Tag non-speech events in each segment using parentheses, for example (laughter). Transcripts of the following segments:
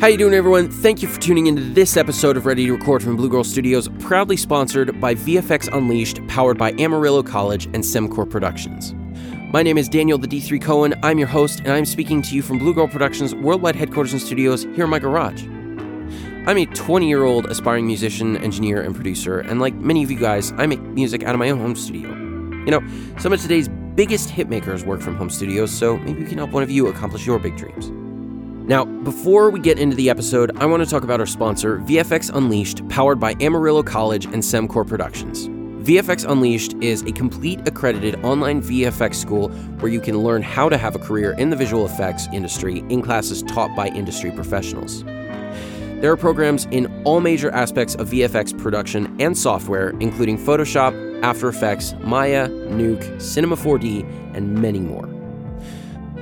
How you doing, everyone? Thank you for tuning into this episode of Ready to Record from Blue Girl Studios, proudly sponsored by VFX Unleashed, powered by Amarillo College and Semcor Productions. My name is Daniel the D3 Cohen. I'm your host, and I'm speaking to you from Blue Girl Productions' worldwide headquarters and studios here in my garage. I'm a 20 year old aspiring musician, engineer, and producer, and like many of you guys, I make music out of my own home studio. You know, some of today's biggest hitmakers work from home studios, so maybe we can help one of you accomplish your big dreams. Now, before we get into the episode, I want to talk about our sponsor, VFX Unleashed, powered by Amarillo College and Semcor Productions. VFX Unleashed is a complete accredited online VFX school where you can learn how to have a career in the visual effects industry in classes taught by industry professionals. There are programs in all major aspects of VFX production and software, including Photoshop, After Effects, Maya, Nuke, Cinema 4D, and many more.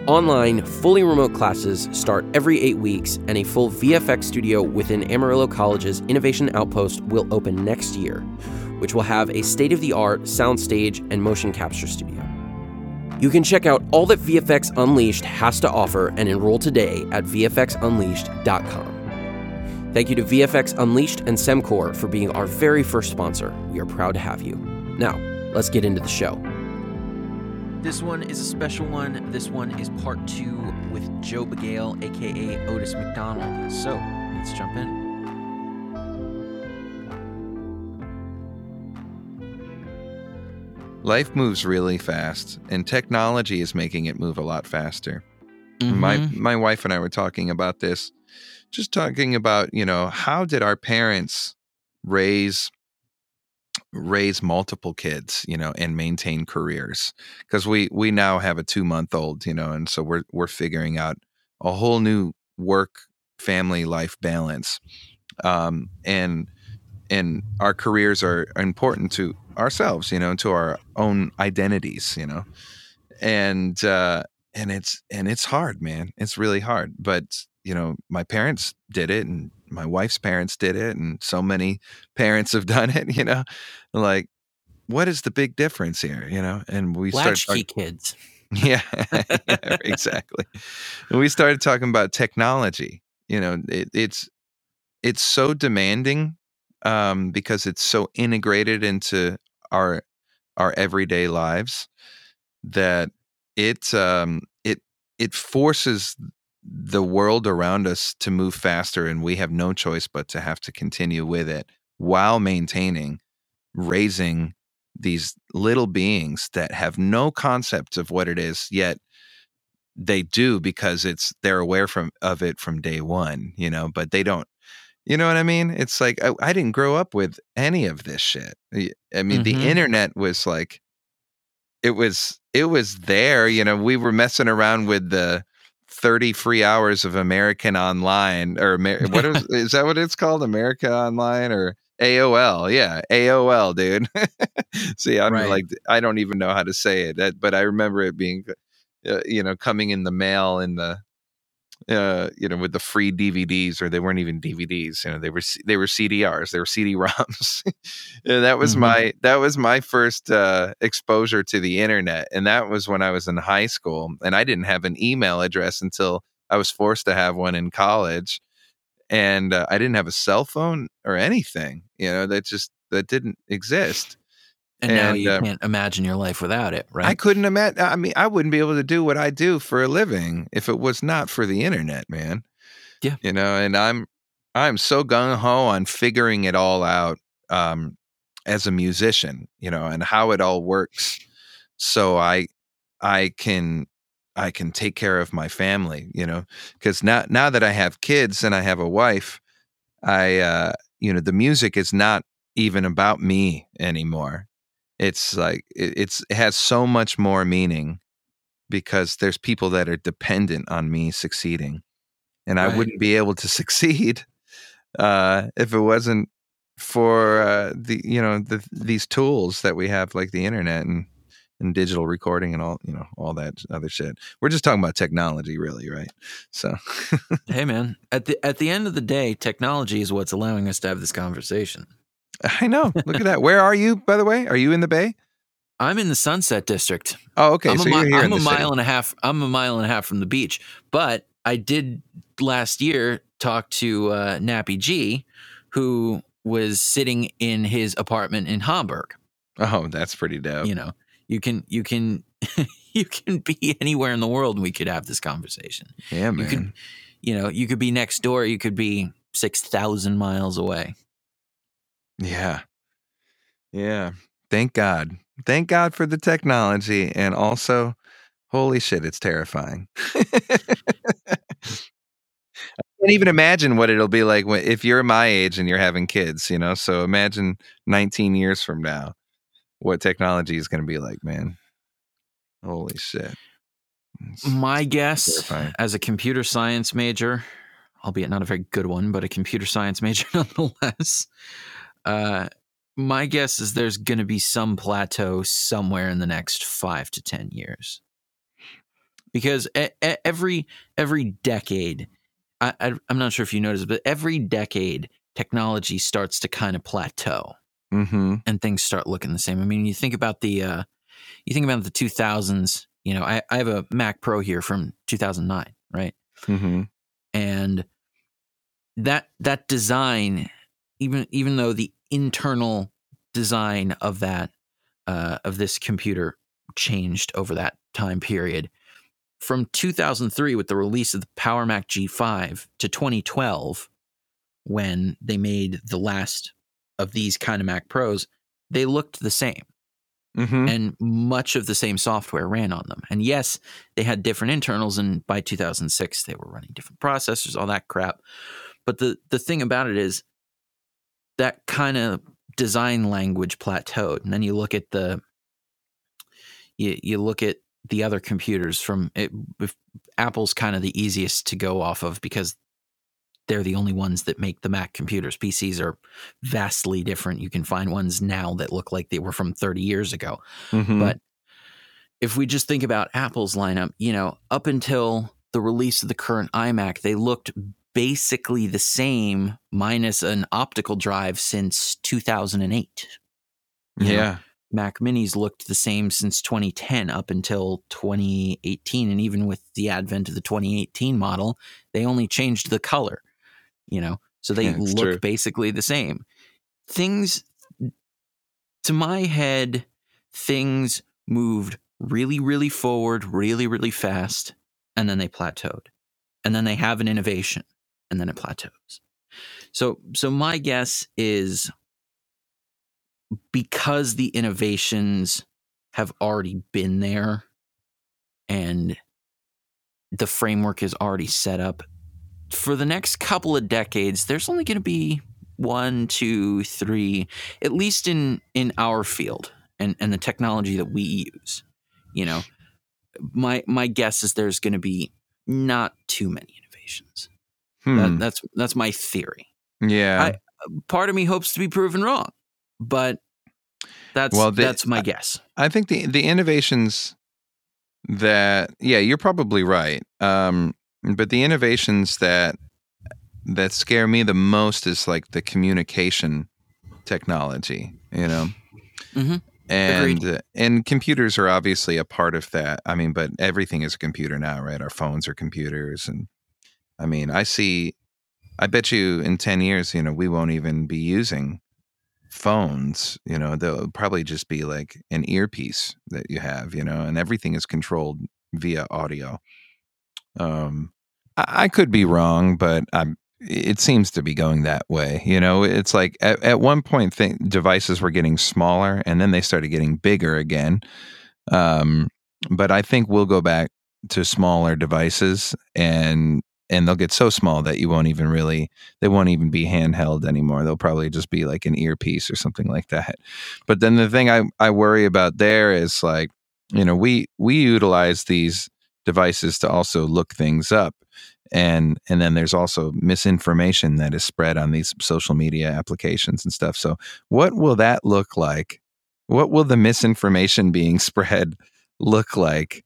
Online, fully remote classes start every eight weeks, and a full VFX studio within Amarillo College's Innovation Outpost will open next year, which will have a state of the art soundstage and motion capture studio. You can check out all that VFX Unleashed has to offer and enroll today at VFXUnleashed.com. Thank you to VFX Unleashed and Semcor for being our very first sponsor. We are proud to have you. Now, let's get into the show. This one is a special one. This one is part two with Joe Bagale, aka Otis McDonald. So let's jump in. Life moves really fast, and technology is making it move a lot faster. Mm-hmm. My my wife and I were talking about this, just talking about you know how did our parents raise raise multiple kids you know and maintain careers because we we now have a two month old you know and so we're we're figuring out a whole new work family life balance um and and our careers are important to ourselves you know to our own identities you know and uh and it's and it's hard man it's really hard but you know my parents did it and my wife's parents did it and so many parents have (laughs) done it you know? Like what is the big difference here you know? And we Latchkey start kids. (laughs) Yeah, yeah (laughs) exactly. And we started talking about technology you know? It, it's it's so demanding um, because it's so integrated into our our everyday lives that it um, it it forces the world around us to move faster and we have no choice but to have to continue with it while maintaining raising these little beings that have no concept of what it is yet they do because it's they're aware from of it from day one you know but they don't you know what i mean it's like i, I didn't grow up with any of this shit i mean mm-hmm. the internet was like it was it was there you know we were messing around with the 30 free hours of American Online or (laughs) what is, is that what it's called? America Online or AOL. Yeah, AOL, dude. (laughs) See, I'm right. like, I don't even know how to say it, that, but I remember it being, uh, you know, coming in the mail in the uh, you know, with the free DVDs, or they weren't even DVDs. You know, they were they were CDRs, they were CD-ROMs. (laughs) that was mm-hmm. my that was my first uh, exposure to the internet, and that was when I was in high school, and I didn't have an email address until I was forced to have one in college, and uh, I didn't have a cell phone or anything. You know, that just that didn't exist. And, and now you uh, can't imagine your life without it, right? I couldn't imagine. I mean, I wouldn't be able to do what I do for a living if it was not for the internet, man. Yeah, you know, and I'm I'm so gung ho on figuring it all out um, as a musician, you know, and how it all works, so I I can I can take care of my family, you know, because now now that I have kids and I have a wife, I uh, you know the music is not even about me anymore it's like it, it's it has so much more meaning because there's people that are dependent on me succeeding and right. i wouldn't be able to (laughs) succeed uh, if it wasn't for uh, the you know the, these tools that we have like the internet and and digital recording and all you know all that other shit. We're just talking about technology really right? So (laughs) hey man at the at the end of the day technology is what's allowing us to have this conversation (laughs) I know. Look at that. Where are you, by the way? Are you in the Bay? I'm in the Sunset District. Oh, okay. I'm so a, you're here I'm a mile city. and a half. I'm a mile and a half from the beach. But I did last year talk to uh, Nappy G, who was sitting in his apartment in Hamburg. Oh, that's pretty dope. You know, you can you can (laughs) you can be anywhere in the world and we could have this conversation. Yeah, man. You could, you know, you could be next door. You could be six thousand miles away. Yeah. Yeah. Thank God. Thank God for the technology. And also, holy shit, it's terrifying. I can't even imagine what it'll be like when, if you're my age and you're having kids, you know? So imagine 19 years from now what technology is going to be like, man. Holy shit. It's my guess terrifying. as a computer science major, albeit not a very good one, but a computer science major (laughs) nonetheless, uh, my guess is there's going to be some plateau somewhere in the next five to ten years, because a- a- every every decade, I, I, I'm not sure if you noticed, but every decade technology starts to kind of plateau, mm-hmm. and things start looking the same. I mean, you think about the uh, you think about the 2000s. You know, I, I have a Mac Pro here from 2009, right? Mm-hmm. And that that design even even though the internal design of that uh, of this computer changed over that time period. From 2003, with the release of the Power Mac G5, to 2012, when they made the last of these kind of Mac Pros, they looked the same. Mm-hmm. And much of the same software ran on them. And yes, they had different internals, and by 2006, they were running different processors, all that crap. But the, the thing about it is, that kind of design language plateaued. And then you look at the you you look at the other computers from it, Apple's kind of the easiest to go off of because they're the only ones that make the Mac computers. PCs are vastly different. You can find ones now that look like they were from 30 years ago. Mm-hmm. But if we just think about Apple's lineup, you know, up until the release of the current iMac, they looked basically the same minus an optical drive since 2008. You yeah. Know, Mac Minis looked the same since 2010 up until 2018. And even with the advent of the 2018 model, they only changed the color, you know, so they yeah, look true. basically the same. Things, to my head, things moved really, really forward, really, really fast, and then they plateaued. And then they have an innovation and then it plateaus. So so my guess is because the innovations have already been there and the framework is already set up for the next couple of decades there's only going to be one two three at least in in our field and and the technology that we use you know my my guess is there's going to be not too many innovations. Hmm. That, that's that's my theory. yeah. I- Part of me hopes to be proven wrong, but that's Well, the- that's my guess. I think the the innovations that yeah, you're probably right. Um, but the innovations that that scare me the most is like the communication technology, you know. Mhm. And uh, and computers are obviously a part of that. I mean, but everything is a computer now, right? Our phones are computers, and I mean, I see. I bet you in ten years, you know, we won't even be using phones you know they'll probably just be like an earpiece that you have you know and everything is controlled via audio um i, I could be wrong but i'm it seems to be going that way you know it's like at, at one point th- devices were getting smaller and then they started getting bigger again um but i think we'll go back to smaller devices and and they'll get so small that you won't even really they won't even be handheld anymore. They'll probably just be like an earpiece or something like that. But then the thing I, I worry about there is like, you know, we we utilize these devices to also look things up. And and then there's also misinformation that is spread on these social media applications and stuff. So what will that look like? What will the misinformation being (laughs) spread look like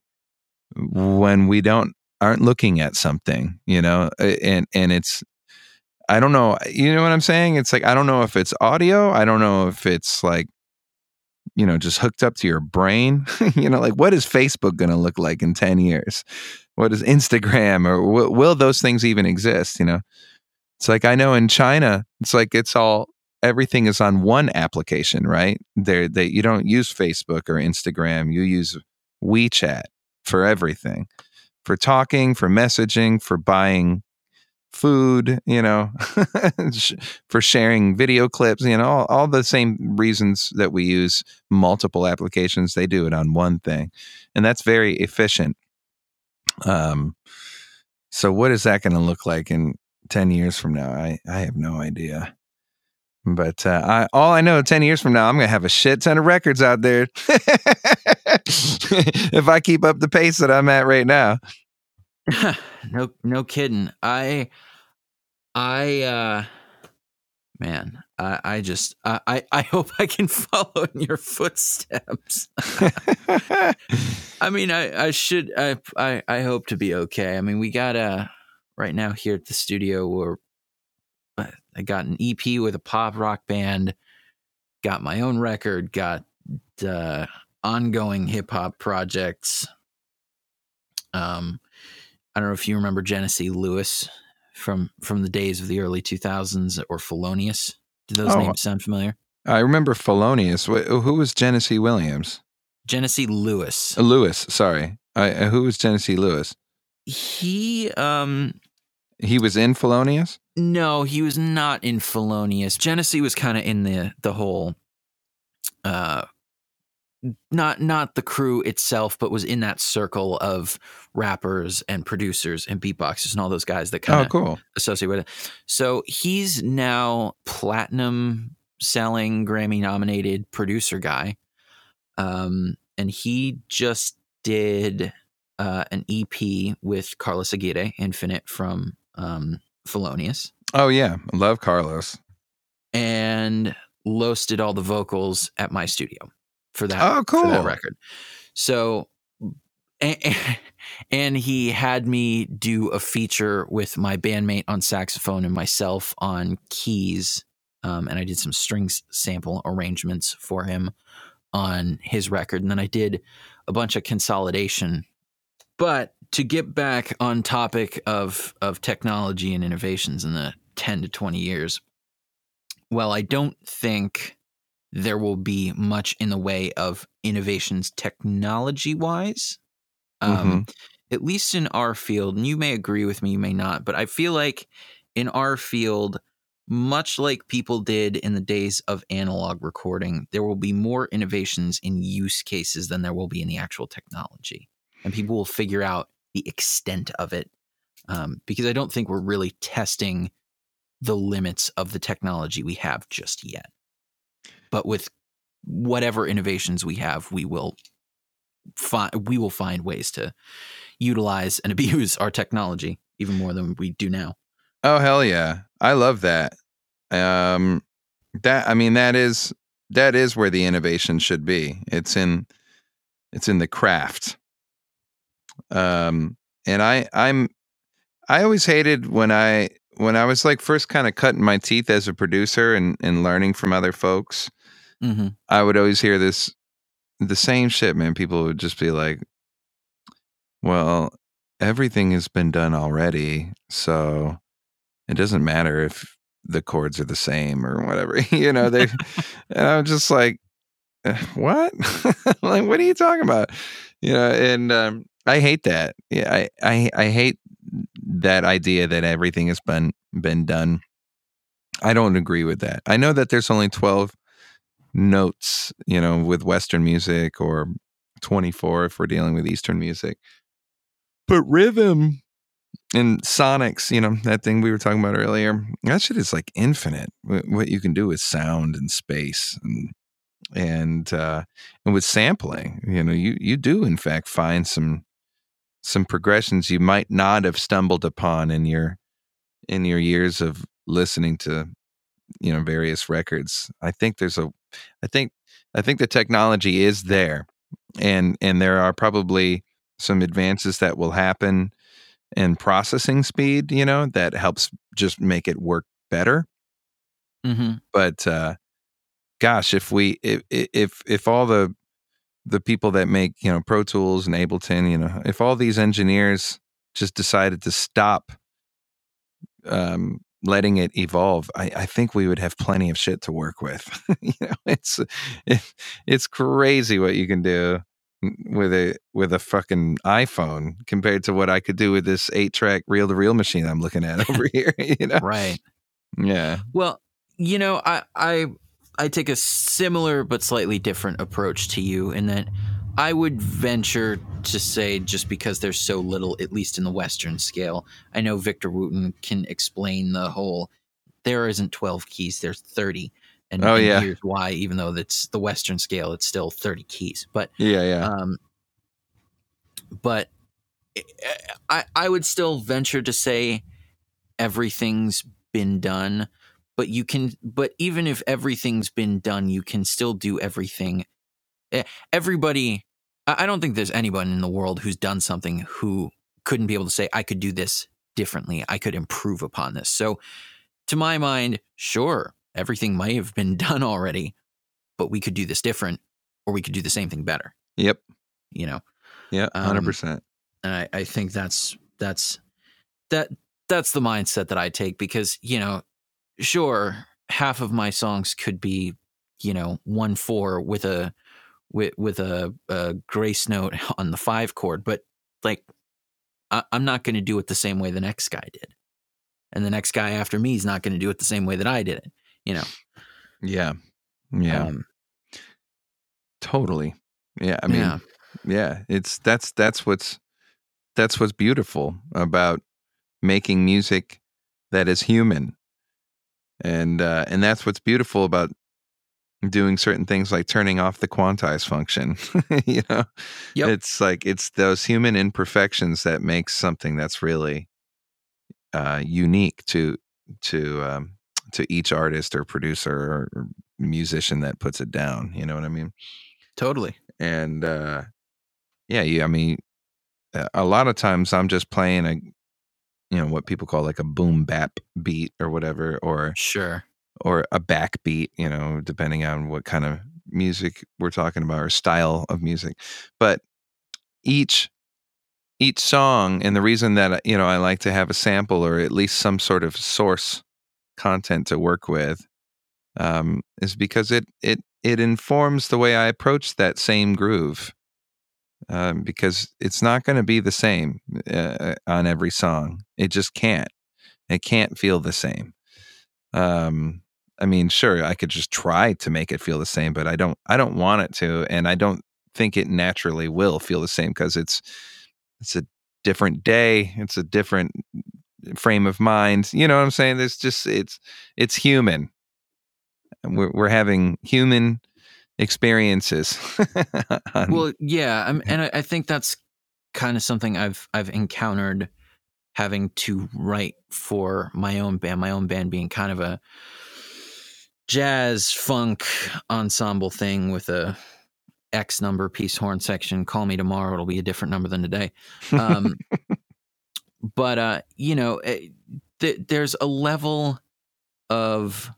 when we don't aren't looking at something, you know, and and it's I don't know, you know what I'm saying? It's like I don't know if it's audio, I don't know if it's like you know, just hooked up to your brain. (laughs) you know, like what is Facebook going to look like in 10 years? What is Instagram or w- will those things even exist, you know? It's like I know in China, it's like it's all everything is on one application, right? There that you don't use Facebook or Instagram, you use WeChat for everything for talking, for messaging, for buying food, you know, (laughs) for sharing video clips, you know, all, all, the same reasons that we use multiple applications, they do it on one thing. And that's very efficient. Um, so what is that going to look like in 10 years from now? I, I have no idea. But uh, I, all I know, 10 years from now, I'm going to have a shit ton of records out there. (laughs) (laughs) if I keep up the pace that I'm at right now. (laughs) no, no kidding. I, I, uh, man, I, I just, I, I (laughs) hope I can follow in your footsteps. I mean, I, I should, I, I, I hope to be okay. I mean, we got uh right now here at the studio, we're, I got an EP with a pop rock band, got my own record, got uh, ongoing hip hop projects. Um, I don't know if you remember Genesee Lewis from from the days of the early 2000s or Felonious. Do those Oh. names sound familiar? I remember Felonious. Who was Genesee Williams? Genesee Lewis. Uh, Lewis, sorry. I, uh, who was Genesee Lewis? He um He was in Felonious? No, he was not in Felonious. Genesee was kind of in the the whole, uh, not not the crew itself, but was in that circle of rappers and producers and beatboxers and all those guys that kind Oh, of cool. associate with it. So he's now platinum selling, Grammy nominated producer guy, um, and he just did uh, an EP with Carlos Aguirre, Infinite from um, Felonious Oh, yeah. I love Carlos. and Los did all the vocals at my studio for that, Oh, for that cool. record. So, and, (laughs) and he had me do a feature with my bandmate on saxophone and myself on keys. Um, and I did some strings sample arrangements for him on his record. And then I did a bunch of consolidation. But to get back on topic of of technology and innovations in the 10 to 20 years, well, I don't think there will be much in the way of innovations technology wise. Um, At least in our field, and you may agree with me, you may not, but I feel like in our field, much like people did in the days of analog recording, there will be more innovations in use cases than there will be in the actual technology. And people will figure out the extent of it um, because I don't think we're really testing the limits of the technology we have just yet. But with whatever innovations we have, we will find we will find ways to utilize and (laughs) abuse our technology even more than we do now. Oh hell yeah. I love that. Um that I mean that is that is where the innovation should be. It's in it's in the craft. Um and I I'm I always hated when I when I was like first kind of cutting my teeth as a producer and and learning from other folks. Mm-hmm. I would always hear this the same shit, man. People would just be like, "Well, everything has been done already, so it doesn't matter if the chords are the same or whatever." (laughs) you know, they and I'm just like, "Eh, "What? (laughs) like what are you talking about?" You know, and um I hate that. Yeah, I I I hate that idea that everything has been been done. I don't agree with that. I know that there's only 12 notes, you know, with Western music or 24 if we're dealing with Eastern music. But rhythm and sonics, you know, that thing we were talking about earlier, that shit is like infinite. What you can do with sound and space and and uh and with sampling, you know, you you do in fact find some some progressions you might not have stumbled upon in your in your years of listening to you know various records i think there's a i think i think the technology is there and and there are probably some advances that will happen in processing speed you know that helps just make it work better Mm-hmm. but uh gosh if we if if if all the the people that make you know pro tools and ableton you know if all these engineers just decided to stop um letting it evolve i i think we would have plenty of shit to work with. (laughs) You know it's it, it's crazy what you can do with a with a fucking iphone compared to what i could do with this eight track reel to reel machine i'm looking at (laughs) over here you know? Right. yeah. Well, you know, I I I take a similar but slightly different approach to you in that I would venture to say just because there's so little, at least in the Western scale. I know Victor Wooten can explain the whole. There isn't 12 keys. There's 30. And, Oh, and yeah. here's why. Even though that's the Western scale, it's still 30 keys. But yeah yeah um, but I I would still venture to say everything's been done. But you can. But even if everything's been done, you can still do everything. Eh, Everybody. I don't think there's anyone in the world who's done something who couldn't be able to say, "I could do this differently. I could improve upon this." So, to my mind, sure, everything might have been (laughs) done already, but we could do this different, or we could do the same thing better. yep You know. yeah Um, 100% and I, I think that's that's that that's the mindset that I take because you know, sure, half of my songs could be you know one four with a with with a, a grace note (laughs) on the five chord, but like I, I'm not going to do it the same way the next guy did, and the next guy after me is not going to do it the same way that I did it. You know, yeah yeah Um, Totally. Yeah. I mean, yeah. yeah. it's that's that's what's that's what's beautiful about making music that is human. And uh and that's what's beautiful about doing certain things like turning off the quantize function. (laughs) you know? Yep. It's like it's those human imperfections that makes something that's really uh unique to to um to each artist or producer or, musician that puts it down. You know what I mean? totally. and uh yeah you i mean a- a lot of times i'm just playing a you know what people call like a boom bap beat or whatever or Sure. Or a backbeat you know depending on what kind of music we're talking about or style of music. But each each song and the reason that you know i like to have a sample or at least some sort of source content to work with um, is because it it it informs the way i approach that same groove um, because it's not going to be the same uh, on every song. It just can't. It can't feel the same. Um, I mean, sure, I could just try to make it feel the same, but I don't. I don't want it to, and I don't think it naturally will feel the same because it's it's a different day. It's a different frame of mind. You know what I'm saying? There's just it's it's human. We're we're having human experiences. (laughs) on- Well, yeah, I'm, (laughs) and I, I think that's kind of something I've I've encountered having to write for my own band, my own band being kind of a jazz funk ensemble thing with a X number piece horn section. Call me tomorrow; it'll be a different number than today. Um, (laughs) but uh, you know, eh, th- there's a level of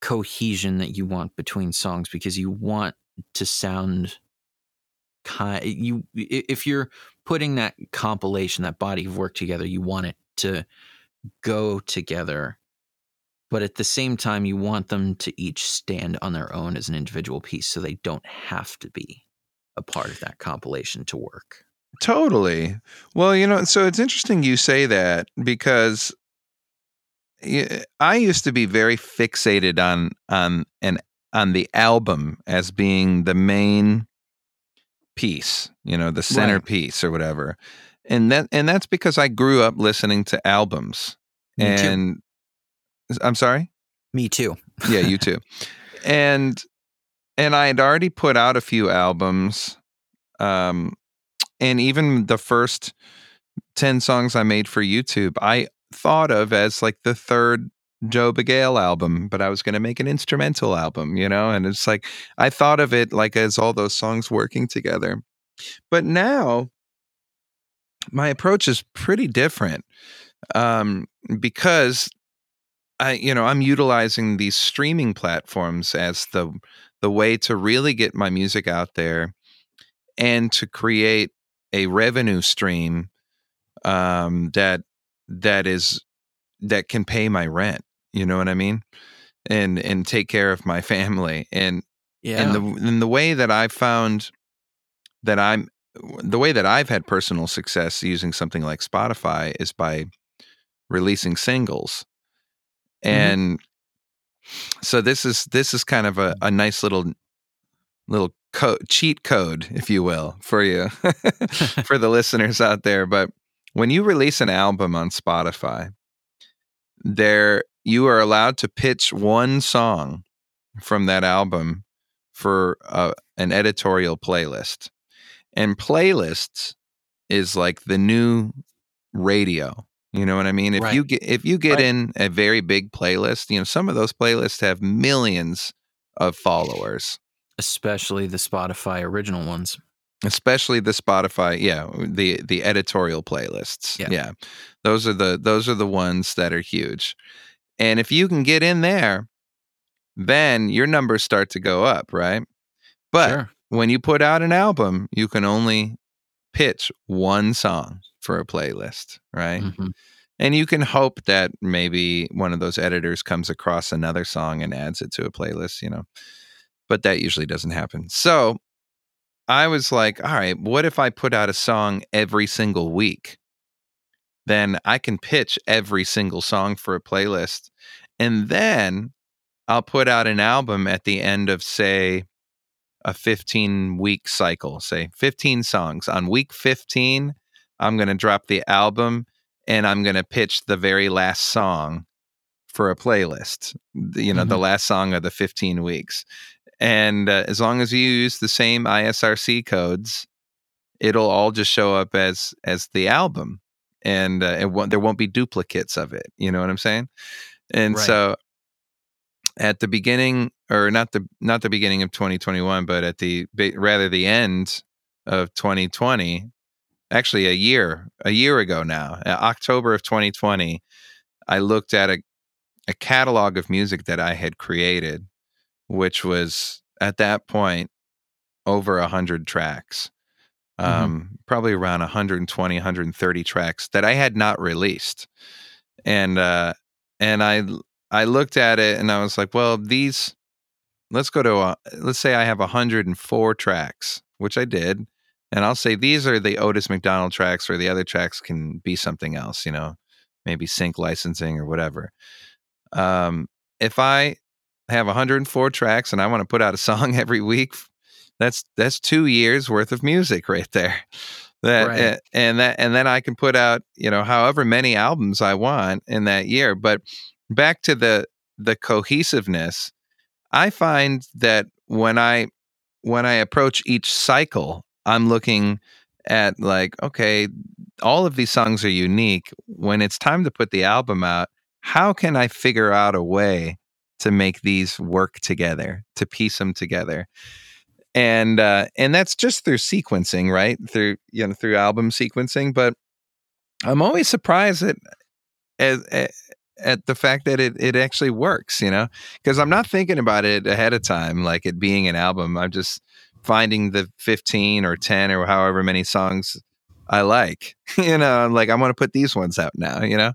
cohesion that you want between songs because you want to sound kind you if you're putting that compilation that body of work together you want it to go together but at the same time you want them to each stand on their own as an individual piece so they don't have to be a part of that compilation to work totally well you know so it's interesting you say that because I used to be very fixated on on an on the album as being the main piece, you know, the centerpiece right. or whatever. And that and that's because I grew up listening to albums. Me and too. I'm sorry? Me too. yeah, you too. And and I had already put out a few albums. Um and even the first 10 songs I made for YouTube, I thought of as like the third Joe Bagale album, but I was going to make an instrumental album, you know? And it's like, I thought of it like as all those songs working together. But now my approach is pretty different um, because I, you know, I'm utilizing these streaming platforms as the the way to really get my music out there and to create a revenue stream um, that that is that can pay my rent you know what i mean? And and take care of my (laughs) family. And yeah. and the and the way that i found that i'm the way that i've had personal success using something like spotify is by releasing singles mm-hmm. and so this is this is kind of a, a nice little little code cheat code if you will for you (laughs) (laughs) for the listeners out there but when you release an album on Spotify, there you are allowed to pitch one song from that album for uh, an editorial playlist. And playlists is like the new radio. You know what I mean? If right. you get if you get right. in a very big playlist, you know, some of those playlists have millions of followers. Especially the Spotify original ones especially the Spotify, yeah, the the editorial playlists. Yeah. yeah. Those are the those are the ones that are huge. And if you can get in there, then your numbers start to go up, right? But sure. when you put out an album, you can only pitch one song for a playlist, right? Mm-hmm. And you can hope that maybe one of those editors comes across another song and adds it to a playlist, you know. But that usually doesn't happen. So I was like, all right, what if I put out a song every single week? Then I can pitch every single song for a playlist. And then I'll put out an album at the end of, say, a 15 week cycle, say 15 songs. On week 15, I'm going to drop the album and I'm going to pitch the very last song for a playlist, you know, mm-hmm. the last song of the 15 weeks and uh, as long as you use the same ISRC codes, it'll all just show up as as the album, and uh, it won't, there won't be duplicates of it. You know what I'm saying? And right. so, at the beginning, or not the not the beginning of 2021, but at the rather the end of 2020, actually a year a year ago now, October of 2020, I looked at a a catalog of music that I had created which was at that point over 100 tracks. Mm-hmm. Um, probably around 120, 130 tracks that I had not released. And uh and I I looked at it and I was like, well, these let's go to a, let's say I have 104 tracks, which I did, and I'll say these are the Otis McDonald tracks, or the other tracks can be something else, you know, maybe sync licensing or whatever. Um, if I have 104 tracks and I want to put out a (laughs) song every week, that's that's two years worth of music right there. That right. and, and that and then I can put out you know however many albums I want in that year. But back to the the cohesiveness, I find that when I when I approach each cycle, I'm looking at like, okay, all of these songs are unique. When it's time to put the album out, how can I figure out a way to make these work together, to piece them together? And uh, and that's just through sequencing, right? Through you know through album sequencing. But I'm always surprised at at, at the fact that it it actually works, you know, because I'm not thinking about it ahead of time, like it being an album. I'm just finding the 15 or 10 or however many songs I like. (laughs) you know, I'm like, I want to put these ones out now, you know?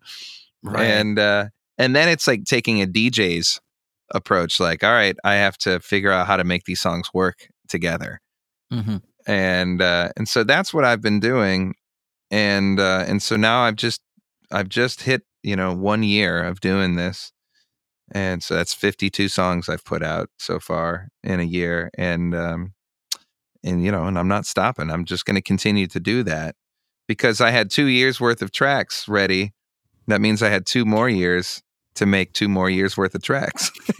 Right. And uh and then it's like taking a DJ's approach, like, all right, I have to figure out how to make these songs work together. Mm-hmm. And uh and so that's what I've been doing. And uh and so now I've just I've just hit, you know, one year of doing this. And so that's 52 songs I've put out so far in a year. And um and you know, and I'm not stopping. I'm just going to continue to do that because I had two years worth of tracks ready. That means I had two more years to make two more years worth of tracks. (laughs)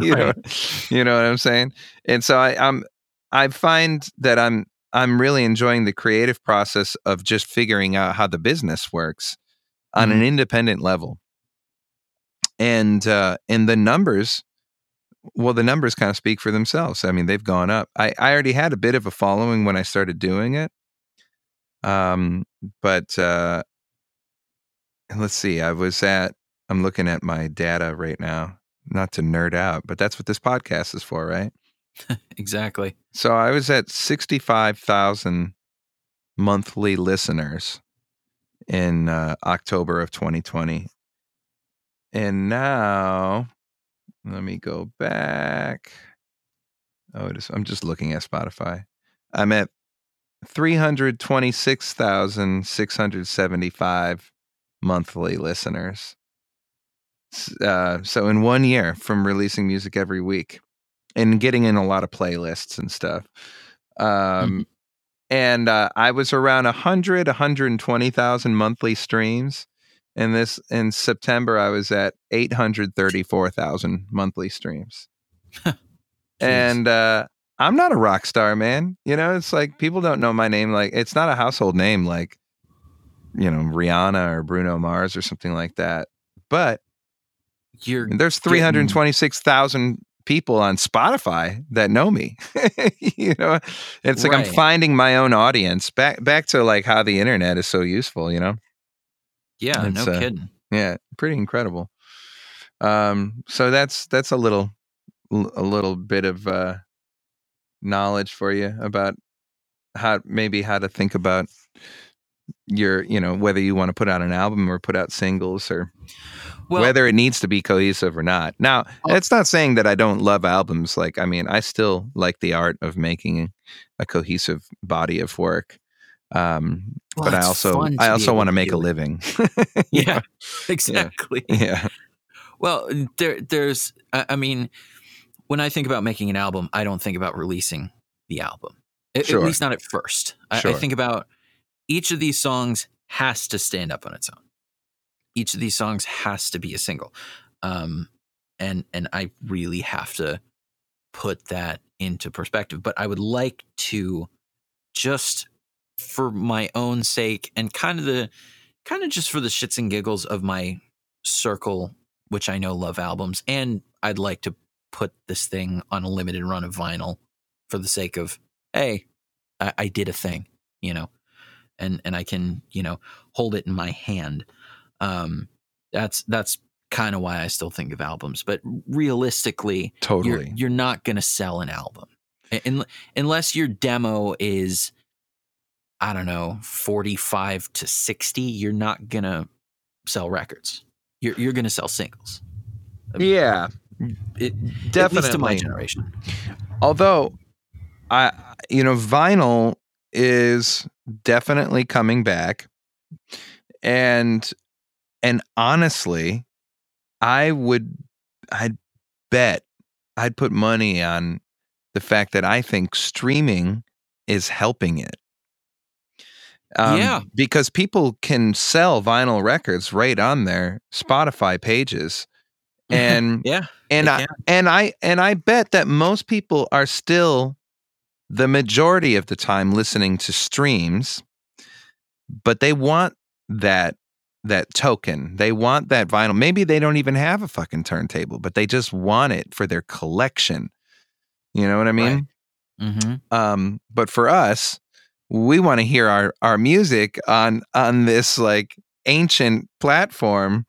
you right. know, you know what I'm saying? And so I, I'm, I find that I'm, I'm really enjoying the creative process of just figuring out how the business works on mm-hmm. an independent level. And uh, and the numbers well, the numbers kind of speak for themselves. I mean, they've gone up. I, I already had a bit of a following when I started doing it. Um, but uh, let's see, I was at, I'm looking at my data right now, not to nerd out, but that's what this podcast is for, right? (laughs) exactly. So I was at 65,000 monthly listeners in uh, October of 2020. And now let me go back. Oh, it is, I'm just looking at Spotify. I'm at 326,675 monthly listeners. Uh, so in one year from releasing music every week and getting in a lot of playlists and stuff. Um, mm-hmm. And uh, I was around 100, 120,000 monthly streams in this in September I was at 834,000 monthly streams. and uh I'm not a rock star, man. You know, it's like people don't know my name like it's not a household name like you know, Rihanna or Bruno Mars or something like that. But you're there's 326,000 people on Spotify that know me. (laughs) you know, it's like right. I'm finding my own audience. Back back to like how the internet is so useful, you know. Yeah, it's, no uh, kidding. Yeah, pretty incredible. Um, so that's that's a little a little bit of uh, knowledge for you about how maybe how to think about your you know whether you want to put out an album or put out singles or well, whether it needs to be cohesive or not. Now, it's not saying that I don't love albums. Like, I mean, I still like the art of making a cohesive body of work. Um, well, but I also I also want to make a living. (laughs) (laughs) yeah, exactly. Yeah. yeah. Well, there there's I mean, when I think about making an album, I don't think about releasing the album. At, sure. at least not at first. I, sure. I think about each of these songs has to stand up on its own. Each of these songs has to be a single. Um, and and I really have to put that into perspective. But I would like to just for my own sake and kind of the kind of just for the shits and giggles of my circle which I know love albums and I'd like to put this thing on a limited run of vinyl for the sake of hey I, I did a thing you know and and I can you know hold it in my hand. Um that's that's kind of why I still think of albums but realistically totally. you're, you're not going to sell an album. In, unless your demo is I don't know, 45 to 60, you're not going to sell records. You're, you're going to sell singles. Yeah. Mm, it, Definitely. At least to my generation. Although, I, you know, vinyl is definitely coming back. And, and honestly, I would, I'd bet, I'd put money on the fact that I think streaming is helping it. Um, yeah, because people can sell vinyl records right on their Spotify pages, and (laughs) yeah, and I can. and I and I bet that most people are still the majority of the time listening to streams but they want that that token. They want that vinyl. Maybe they don't even have a fucking turntable, but they just want it for their collection. You know what I mean? Right. Mm-hmm. Um, but for us, we want to hear our our music on on this like ancient platform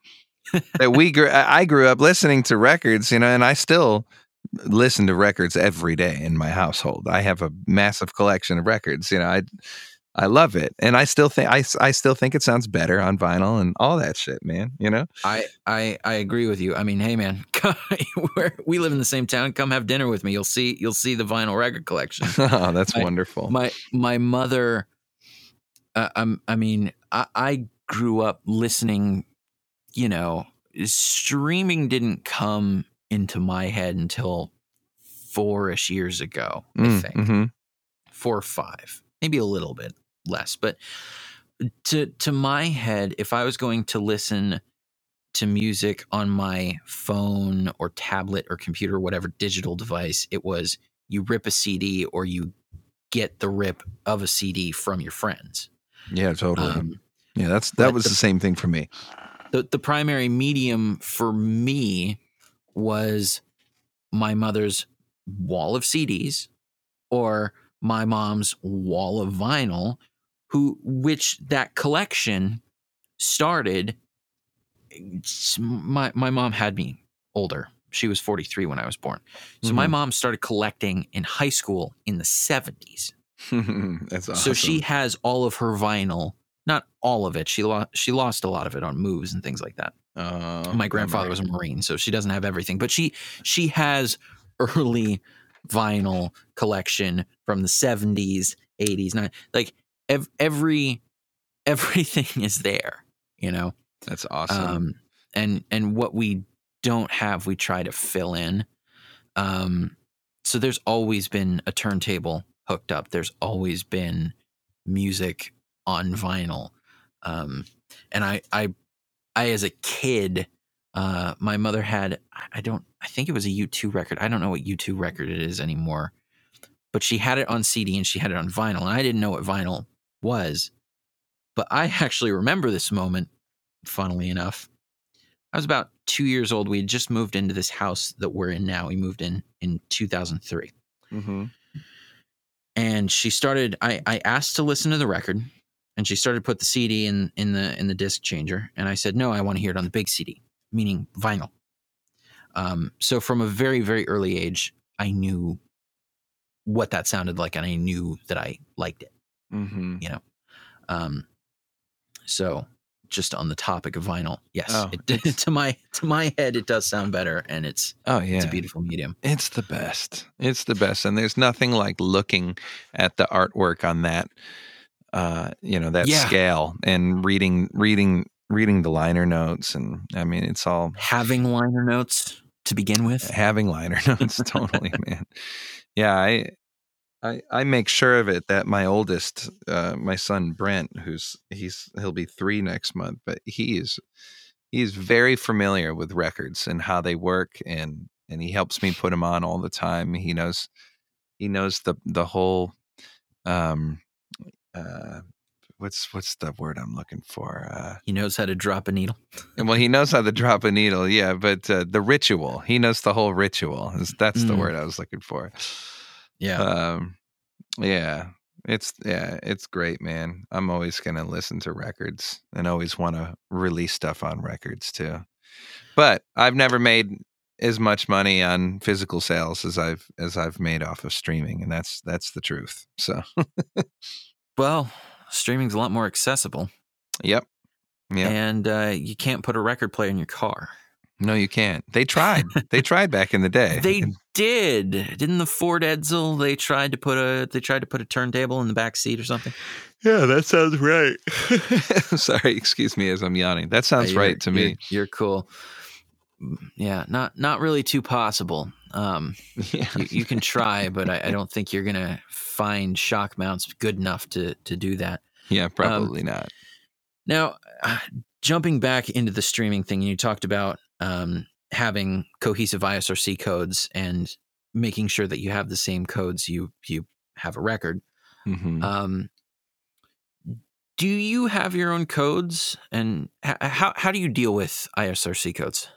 that we grew. I grew up listening to records, you know, and I still listen to records every day in my household. I have a massive collection of records. You know, I I love it, and I still think I, I still think it sounds better on vinyl and all that shit, man. You know, I I I agree with you. I mean, hey, man, (laughs) we live in the same town. Come have dinner with me. You'll see you'll see the vinyl record collection. (laughs) oh, that's my, wonderful. My my mother. Uh, I'm, I mean, I, I grew up listening. You know, streaming didn't come into my head until four-ish years ago. Mm, I think mm-hmm. four or five, maybe a little bit less. But to to my head, if I was going to listen to music on my phone or tablet or computer, whatever digital device, it was you rip a CD or you get the rip of a CD from your friends. Yeah, totally. Um, yeah, that's that was the, the same thing for me. The the primary medium for me was my mother's wall of CDs or my mom's wall of vinyl who which that collection started my my mom had me older. She was 43 when i was born. So mm-hmm. my mom started collecting in high school in the 70s (laughs) that's awesome. so she has all of her vinyl not all of it she lost she lost a lot of it on moves and things like that. Uh, my grandfather was a marine so she doesn't have everything but she she has early vinyl collection from the 70s 80s 90s like ev- every everything is there you know? That's awesome. Um, and and what we don't have we try to fill in. Um so there's always been a turntable hooked up. There's always been music on vinyl. Um and i i i as a kid uh my mother had i don't i think it was a u2 record. I don't know what u2 record it is anymore. But she had it on cd and she had it on vinyl. And i didn't know what vinyl was. But I (laughs) actually remember this moment, funnily enough. I was about two years old. We had just moved into this house that we're in now. We moved in in 2003. Mm-hmm. And she started, I, I asked to listen to the record and she started to put the CD in, in the in the disc changer. And I said, no, I want to hear it on the big CD, meaning vinyl. Um, so from a very, very early age, I knew what that sounded like and I knew that I liked it. Mm-hmm. You know, um, so just on the topic of vinyl, yes, oh, it, (laughs) to my to my head, it does sound better, and it's oh yeah, it's a beautiful medium. It's the best. It's the best, and there's nothing like looking at the artwork on that, uh, you know, that yeah. scale and reading reading reading the liner notes, and I mean, it's all having liner notes to begin with. Having liner (laughs) notes, totally, man. Yeah, I I, I make sure of it that my oldest, uh, my son Brent, who's he's he'll be three next month, but he is he's very familiar with records and how they work, and and he helps me put them on all the time. He knows he knows the the whole um uh what's what's the word I'm looking for? Uh, he knows how to drop a needle. well, he knows how to drop a needle, yeah. But uh, the ritual, he knows the whole ritual. That's mm. the word I was looking for. Yeah. Um, yeah. It's yeah, it's great, man. I'm always gonna listen to records and always want to release stuff on records too. But I've never made as much money on physical sales as I've as I've made off of streaming, and that's that's the truth. So, well, streaming's a lot more accessible. Yep. Yeah. And uh, you can't put a record player in your car. No, you can't. They tried. they (laughs) tried back in the day. They did. Didn't the Ford Edsel? They tried to put a they tried to put a turntable in the back seat or something. Yeah, that sounds right. (laughs) Sorry, excuse me as I'm yawning. That sounds right to me. You're, you're, cool. Yeah, not not really too possible. Um, (laughs) yeah. you, you, can try, but I, I, don't think you're gonna find shock mounts good enough to to do that. Yeah, probably um, not. Now, uh, jumping back into the streaming thing, you talked about um, having cohesive ISRC codes and making sure that you have the same codes you you have a record. Mm-hmm. Um, do you have your own codes, and h- how how do you deal with ISRC codes?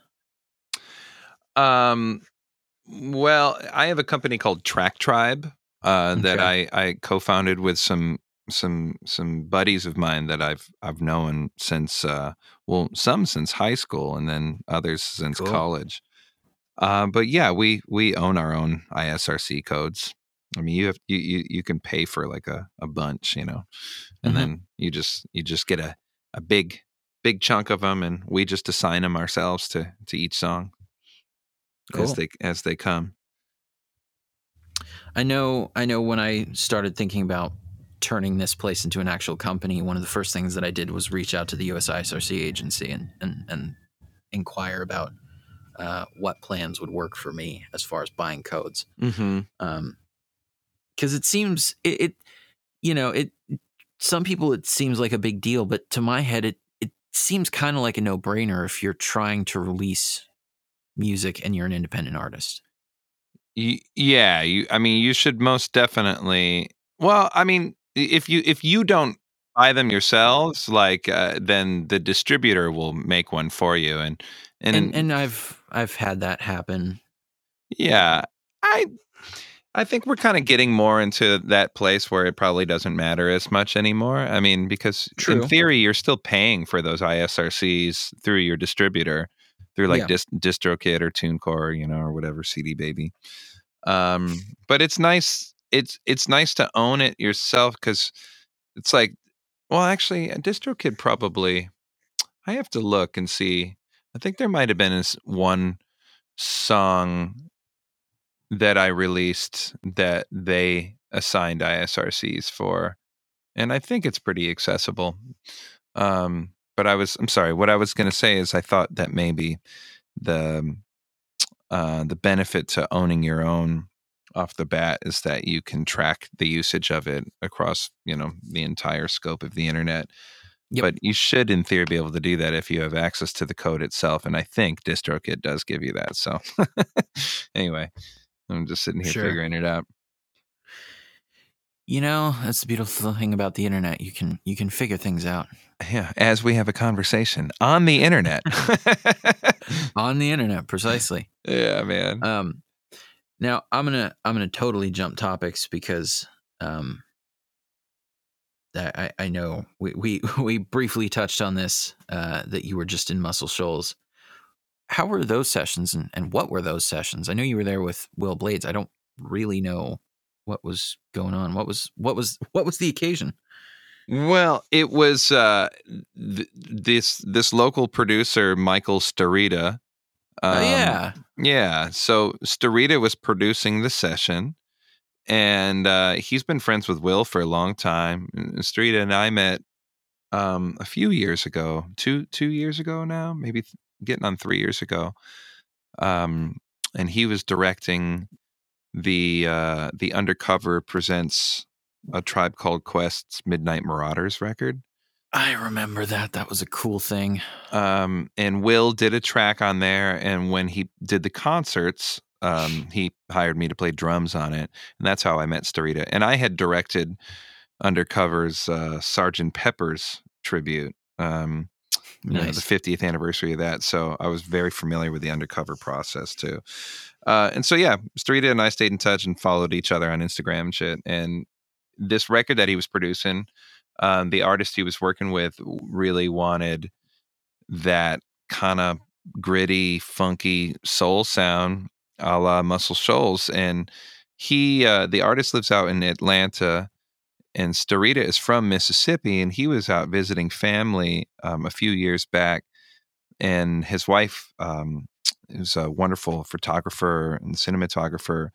Um, well, I have a company called Track Tribe uh, that I, I co-founded with some some some buddies of mine that I've I've known since uh, well some since high school and then others since Cool. college. Uh, but yeah, we we own our own ISRC codes. I mean, you have you you, you can pay for like a, a bunch, you know, and Mhm. then you just you just get a, a big big chunk of them, and we just assign them ourselves to to each song as they as they come. I know I know when I started thinking about turning this place into an actual company, one of the first things that I did was reach out to the US ISRC agency and and, and inquire about uh, what plans would work for me as far as buying codes. Mm-hmm. Um, because it seems it, it, you know, it. Some people it seems like a big deal, but to my head, it it seems kind of like a no brainer if you're trying to release music and you're an independent artist. Yeah, you. I mean, you should most definitely. Well, I mean, if you if you don't buy them yourselves, like uh, then the distributor will make one for you, and and, And and I've I've had that happen. yeah, I I think we're kind of getting more into that place where it probably doesn't matter as much anymore. I mean, because True. in theory, you're still paying for those ISRCs through your distributor, through like Yeah. Dis- DistroKid or TuneCore, you know, or whatever CD Baby. Um, but it's nice. It's it's nice to own it yourself because it's like, well, actually, a DistroKid probably. I have to look and see. I think there might have been one song that I released that they assigned ISRCs for, and I think it's pretty accessible. Um, but I was I'm sorry. What I was going to say is I thought that maybe the uh, the benefit to owning your own off the bat is that you can track the usage of it across you know the entire scope of the internet. Yep. But you should, in theory, be able to do that if you have access to the code itself. And I think DistroKid does give you that. So, (laughs) anyway, I'm just sitting here Sure. figuring it out. You know, that's the beautiful thing about the internet. You can you can figure things out Yeah, as we have a conversation on the internet. (laughs) on the internet, (laughs) precisely. yeah, man. Um, now I'm gonna I'm gonna totally jump topics because um, I, I know we, we (laughs) we briefly touched on this uh, that you were just in Muscle Shoals. How were those sessions and, and what were those sessions? I know you were there with Will Blades. I don't really know what was going on. What was what was (laughs) what was the occasion? Well, it was uh, th- this this local producer, Michael Starita. Oh um, yeah, Yeah. So Starita was producing the session, and uh, he's been friends with Will for a long time. Starita and I met um, a few years ago, two two years ago now, maybe th- getting on three years ago. Um, and he was directing the uh, the Undercover presents a tribe called Quest's Midnight Marauders record. I remember that. That was a cool thing. um, and Will did a track on there. And when he did the concerts, um, (sighs) he hired me to play drums on it, and that's how I met Starita. And I had directed Undercover's uh, Sergeant Pepper's tribute, um, you know, the 50th anniversary of that. So I was very familiar with the Undercover process too. Uh, and so yeah, Starita and I stayed in touch and followed each other on Instagram and shit. And this record that he was producing, um, the artist he was working with really wanted that kind of gritty, funky soul sound a la Muscle Shoals. And he, uh, the artist lives out in Atlanta, and Starita is from Mississippi, and he was out visiting family um, a few years back. And his wife um, is a wonderful photographer and cinematographer.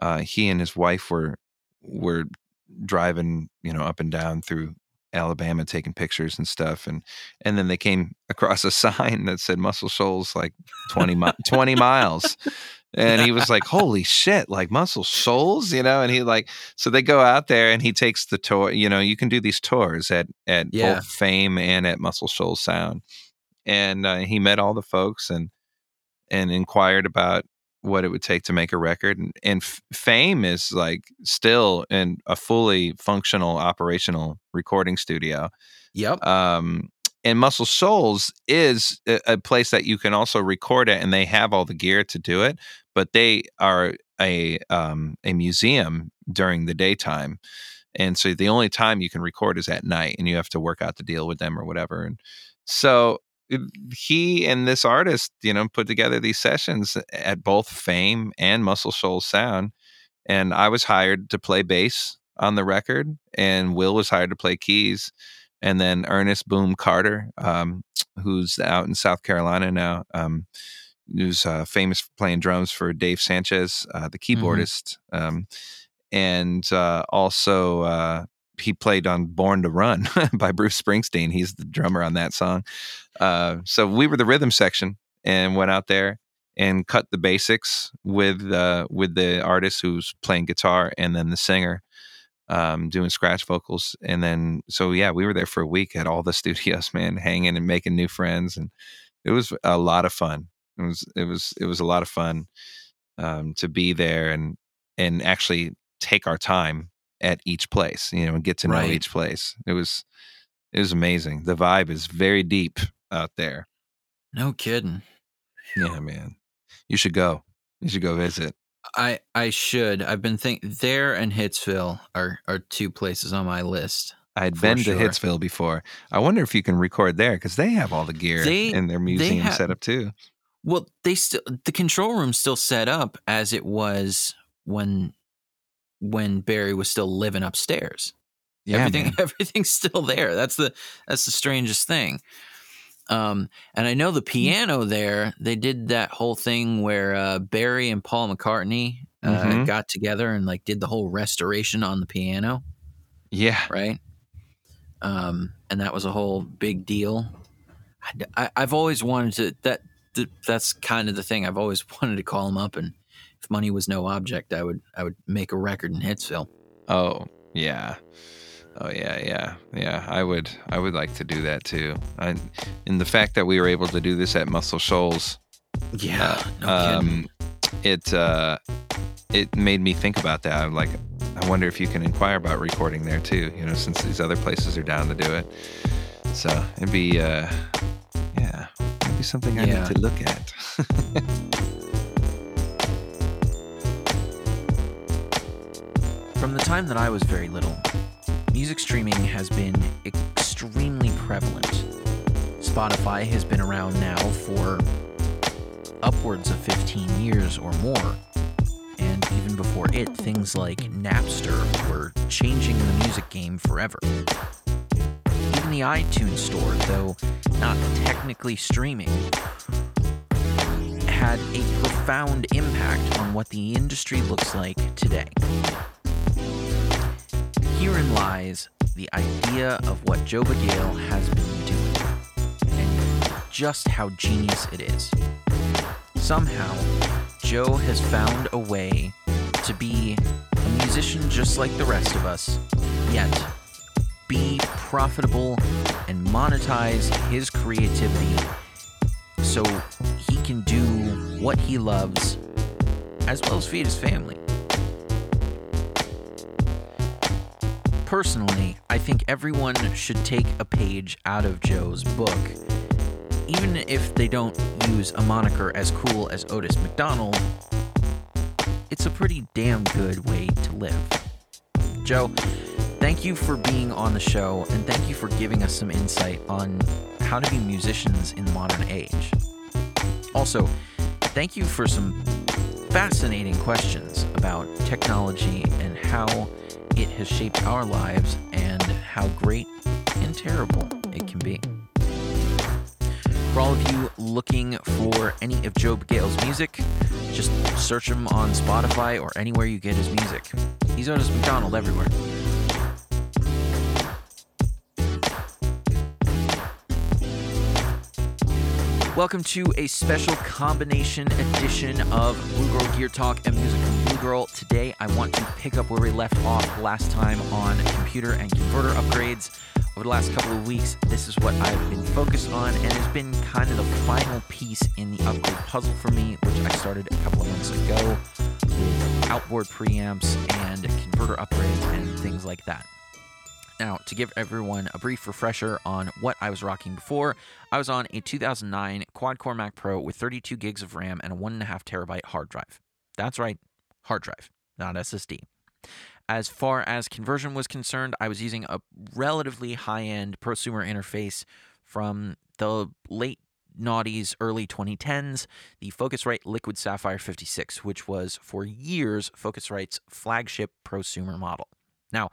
Uh, he and his wife were were driving, you know, up and down through Alabama taking pictures and stuff and and then they came (laughs) across a sign that said Muscle Shoals like 20 mi- 20 miles. And he was like holy shit like Muscle Shoals? You know and he like so they go out there and he takes the tour you know you can do these tours at at Yeah. both Fame and at Muscle Shoals Sound. And uh, he met all the folks and and inquired about what it would take to make a record and, and F- fame is like still in a fully functional operational recording studio Yep. um and muscle shoals is a, a place that you can also record it and they have all the gear to do it but they are a um a museum during the daytime and so the only time you can record is at night and you have to work out the deal with them or whatever and so he and this artist, you know, put together these sessions at both Fame and Muscle Shoals Sound. And I was hired to play bass on the record, and Will was hired to play keys. And then Ernest Boom Carter, um, who's out in South Carolina now, um, who's uh, famous for playing drums for Dave Sancious, uh, the keyboardist, um, and uh, also uh, he played on Born to Run (laughs) by Bruce Springsteen. He's the drummer on that song. Uh, so we were the rhythm section and went out there and cut the basics with uh, with the artist who's playing guitar and then the singer um, doing scratch vocals. And then so yeah, we were there for a week at all the (laughs) studios, man, hanging and making new friends, and it was a lot of fun. It was it was it was a lot of fun um, to be there and and actually take our time at each place, you know, and get to know Right. each place. It was it was amazing. The vibe is very deep out there. no kidding. Yeah, man. You should go. You should go visit. I I should. I've been think there and Hitsville are are two places on my list. I had been sure. to Hitsville before. I wonder if you can record there because they have all the gear They- in their museum ha- set up too. Well, they still the control room's still set up as it was when when Berry was still living upstairs. Yeah, everything man. (laughs) everything's still there. That's the that's the strangest thing. Um, and I know the piano there. They did that whole thing where uh, Berry and Paul McCartney uh, Mhm. got together and like did the whole restoration on the piano, Yeah, right? Um, and that was a whole big deal. I, have always wanted to that. th- That's kind of the thing. I've always (laughs) wanted to call him up, and if money was no object, I would I would make a record in Hitsville. Oh, yeah. Oh yeah, yeah. Yeah, I would I would like to do that too. I, and the fact that we were able to do this at Muscle Shoals, Yeah, no kidding. um it uh it made me think about that. I'm like I wonder if you can inquire about recording there too, you know, since these other places are down to do it. So, it'd be uh yeah, it'd be something I Yeah. need to look at. (laughs) From the time that I was very little, music streaming has been extremely prevalent. Spotify has been around now for upwards of 15 years or more. And even before it, things like Napster were changing the music game forever. Even the iTunes store, though not technically streaming, had a profound impact on what the industry looks like today. Herein lies the idea of what Joe Bagale has been doing, and just how genius it is. Somehow, Joe has found a way to be a musician just like the rest of us, yet be profitable and monetize his creativity so he can do what he loves as well as feed his family. Personally, I think everyone should take a page out of Joe's book. Even if they don't use a moniker as cool as Otis McDonald, it's a pretty damn good way to live. Joe, thank you for being on the show and thank you for giving us some insight on how to be musicians in the modern age. Also, thank you for some fascinating questions about technology and how it has shaped our lives and how great and terrible it can be. For all of you looking for any of Joe Bagale's music, just search him on Spotify or anywhere you get his music. He's Otis McDonald everywhere. Welcome to a special combination edition of Blue Girl Gear Talk and Music from Blue Girl. Today, I want to pick up where we left off last time on computer and converter upgrades. Over the last couple of weeks, this is what I've been focused on, and it's been kind of the final piece in the upgrade puzzle for me, which I started a couple of months ago with outboard preamps and converter upgrades and things like that. Now, to give everyone a brief refresher on what I was rocking before, I was on a 2009 quad core Mac Pro with 32 gigs of RAM and a 1.5 terabyte hard drive. That's right, hard drive, not SSD. As far as conversion was concerned, I was using a relatively high end prosumer interface from the late noughties, early 2010s, the Focusrite Liquid Saffire 56, which was for years Focusrite's flagship prosumer model. Now,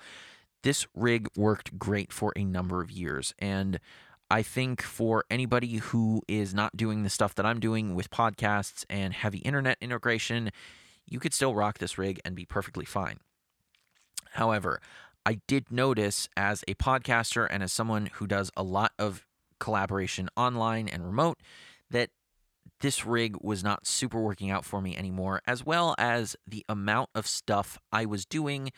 this rig worked great for a number of years. And I think for anybody who is not doing the stuff that I'm doing with podcasts and heavy internet integration, you could still rock this rig and be perfectly fine. However, I did notice as a podcaster and as someone who does a lot of collaboration online and remote that this rig was not super working out for me anymore, as well as the amount of stuff I was doing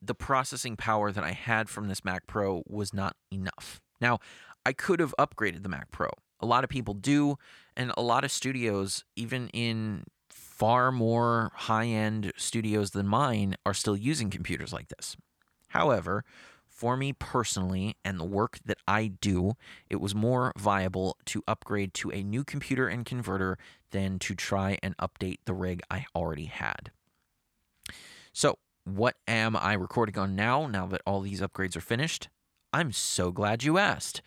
the processing power that I had from this Mac Pro was not enough. Now, I could have upgraded the Mac Pro. A lot of people do, and a lot of studios, even in far more high end studios than mine, are still using computers like this. However, for me personally and the work that I do, it was more viable to upgrade to a new computer and converter than to try and update the rig I already had. So, what am I recording on now, now that all these upgrades are finished? I'm so glad you asked.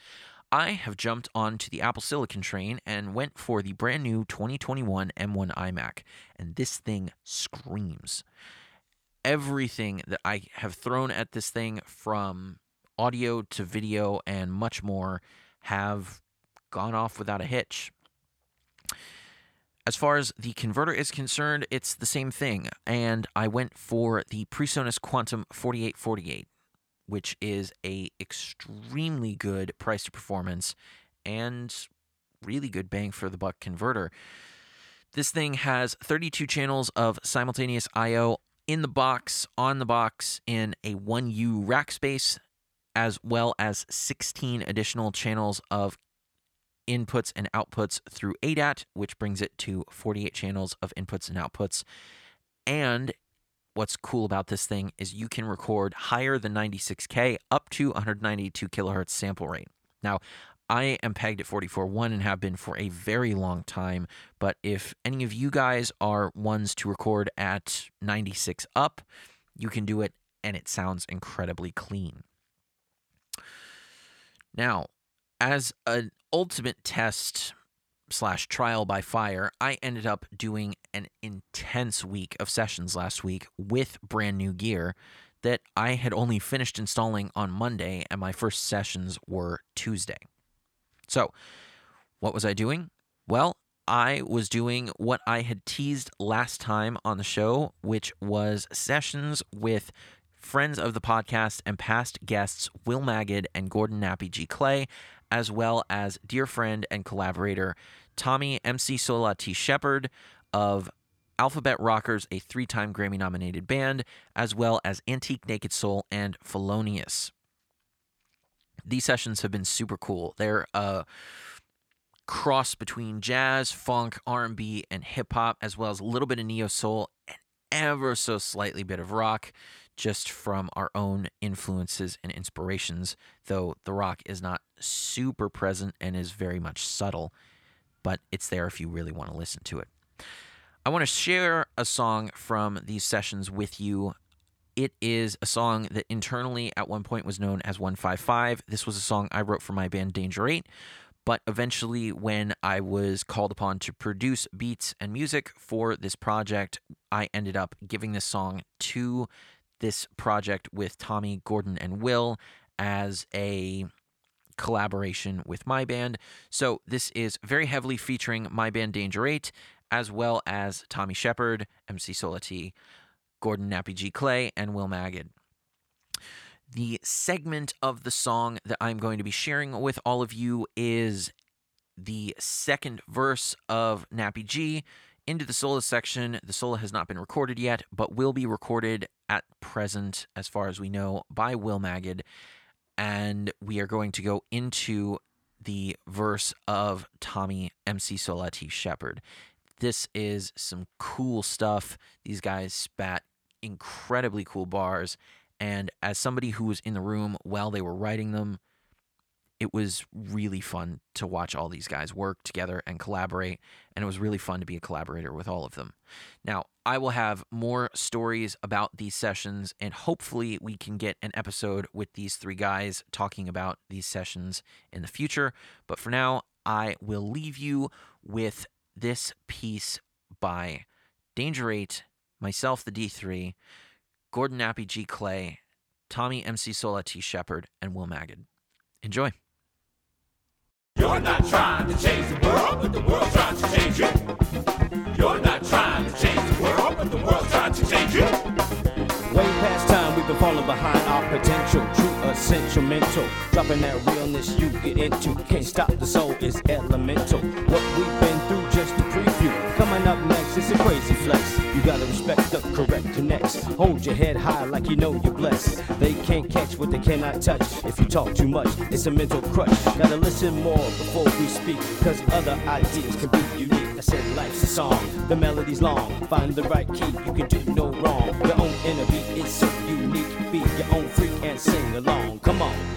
I have jumped onto the Apple Silicon train and went for the brand new 2021 M1 iMac, and this thing screams. Everything that I have thrown at this thing, from audio to video and much more, have gone off without a hitch. As far as the converter is concerned, it's the same thing. And I went for the PreSonus Quantum 4848, which is a extremely good price to performance and really good bang for the buck converter. This thing has 32 channels of simultaneous I/O in the box, on the box in a 1U rack space as well as 16 additional channels of inputs and outputs through ADAT, which brings it to 48 channels of inputs and outputs. And what's cool about this thing is you can record higher than 96K up to 192 kilohertz sample rate. Now, I am pegged at 44.1 and have been for a very long time. But if any of you guys are ones to record at 96 up, you can do it and it sounds incredibly clean. Now, as an ultimate test slash trial by fire, I ended up doing an intense week of sessions last week with brand new gear that I had only finished installing on Monday, and my first sessions were Tuesday. So, what was I doing? Well, I was doing what I had teased last time on the show, which was sessions with friends of the podcast and past guests Will Magid and Gordon Nappy G. Clay, as well as dear friend and collaborator Tommy MC Sola T. Shepherd of Alphabet Rockers, a three time Grammy nominated band, as well as Antique Naked Soul and Felonious. These sessions have been super cool. They're a cross between jazz, funk, R&B, and hip hop, as well as a little bit of neo soul and ever so slightly bit of rock just from our own influences and inspirations, though the rock is not super present and is very much subtle, but it's there if you really want to listen to it. I want to share a song from these sessions with you. It is a song that internally at one point was known as 155. This was a song I wrote for my band Danger 8, but eventually, when I was called upon to produce beats and music for this project, I ended up giving this song to this project with Tommy, Gordon, and Will as a collaboration with my band. So this is very heavily featuring my band Danger 8, as well as Tommy Shepherd, MC Soulati, Gordon Nappy G. Clay, and Will Magid. The segment of the song that I'm going to be sharing with all of you is the second verse of Nappy G into the solo section. The solo has not been recorded yet, but will be recorded at present, as far as we know, by Will Magid. And we are going to go into the verse of Tommy MC Sola T Shepherd. This is some cool stuff. These guys spat incredibly cool bars. And as somebody who was in the room while they were writing them, it was really fun to watch all these guys work together and collaborate. And it was really fun to be a collaborator with all of them. Now, I will have more stories about these sessions, and hopefully, we can get an episode with these three guys talking about these sessions in the future. But for now, I will leave you with this piece by Danger 8, myself, the D3, Gordon Nappy G. Clay, Tommy MC Sola T. Shepherd, and Will Magid. Enjoy. You're not trying to change the world, but the world's trying to change you. You're not trying to change the world, but the world's trying to change you. Way past time, we've been falling behind our potential. True essential mental. Dropping that realness you get into. Can't stop the soul is elemental. What we've been through just a preview. Coming up next, it's a crazy flex. You gotta respect the correct connects. Hold your head high like you know you're blessed. They can't catch what they cannot touch. If you talk too much, it's a mental crutch. Gotta listen more before we speak. Cause other ideas can be unique. I said life's a song, the melody's long. Find the right key, you can do no wrong. Your own inner beat is so unique. Be your own freak and sing along. Come on.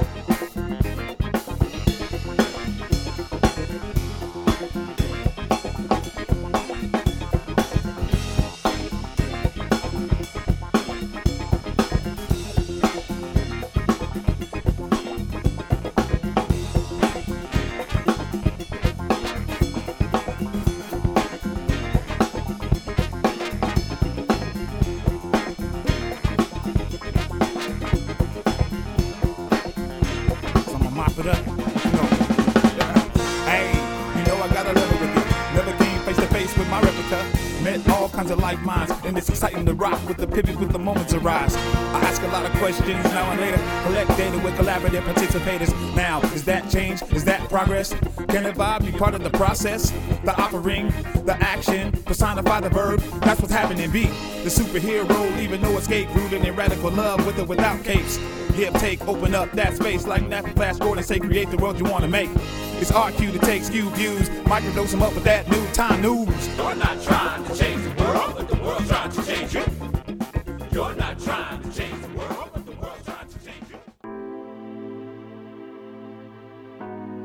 Questions now and later, collect data with collaborative participators. Now, is that change? Is that progress? Can the vibe be part of the process? The offering, the action, personify the verb. That's what's happening. Be the superhero, leaving no escape, rooted in radical love with or without capes. Give, take, open up that space like Nappy Flash Gordon say, create the world you want to make. It's RQ to take skew views, microdose them up with that new time news. You're not trying to change the world, but the world's trying to change you. You're not trying to change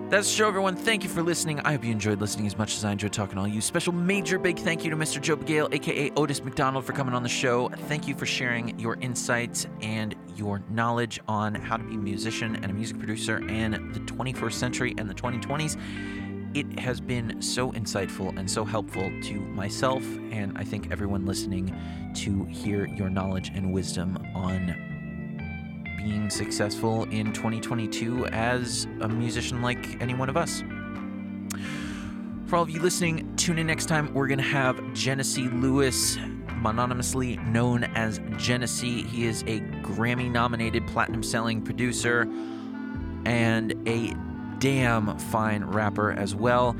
That's the show, everyone. Thank you for listening. I hope you enjoyed listening as much as I enjoyed talking to all you. Special major big thank you to Mr. Joe Bagale, aka Otis McDonald, for coming on the show. Thank you for sharing your insights and your knowledge on how to be a musician and a music producer in the 21st century and the 2020s. It has been so insightful and so helpful to myself, and I think everyone listening to hear your knowledge and wisdom on being successful in 2022 as a musician like any one of us. For all of you listening, tune in next time. We're going to have Genesee Lewis, mononymously known as Genesee. He is a Grammy nominated platinum selling producer and a damn fine rapper as well.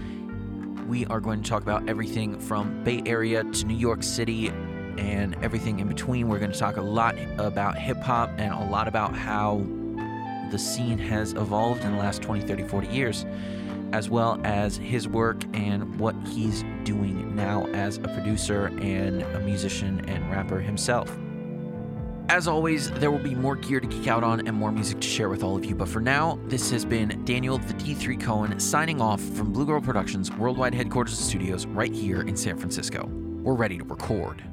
We are going to talk about everything from Bay Area to New York City and everything in between. We're going to talk a lot about hip hop and a lot about how the scene has evolved in the last 20, 30, 40 years, as well as his work and what he's doing now as a producer and a musician and rapper himself. As always, there will be more gear to geek out on and more music to share with all of you. But for now, this has been Daniel the D3 Cohen signing off from Blue Girl Productions worldwide headquarters studios right here in San Francisco. We're ready to record.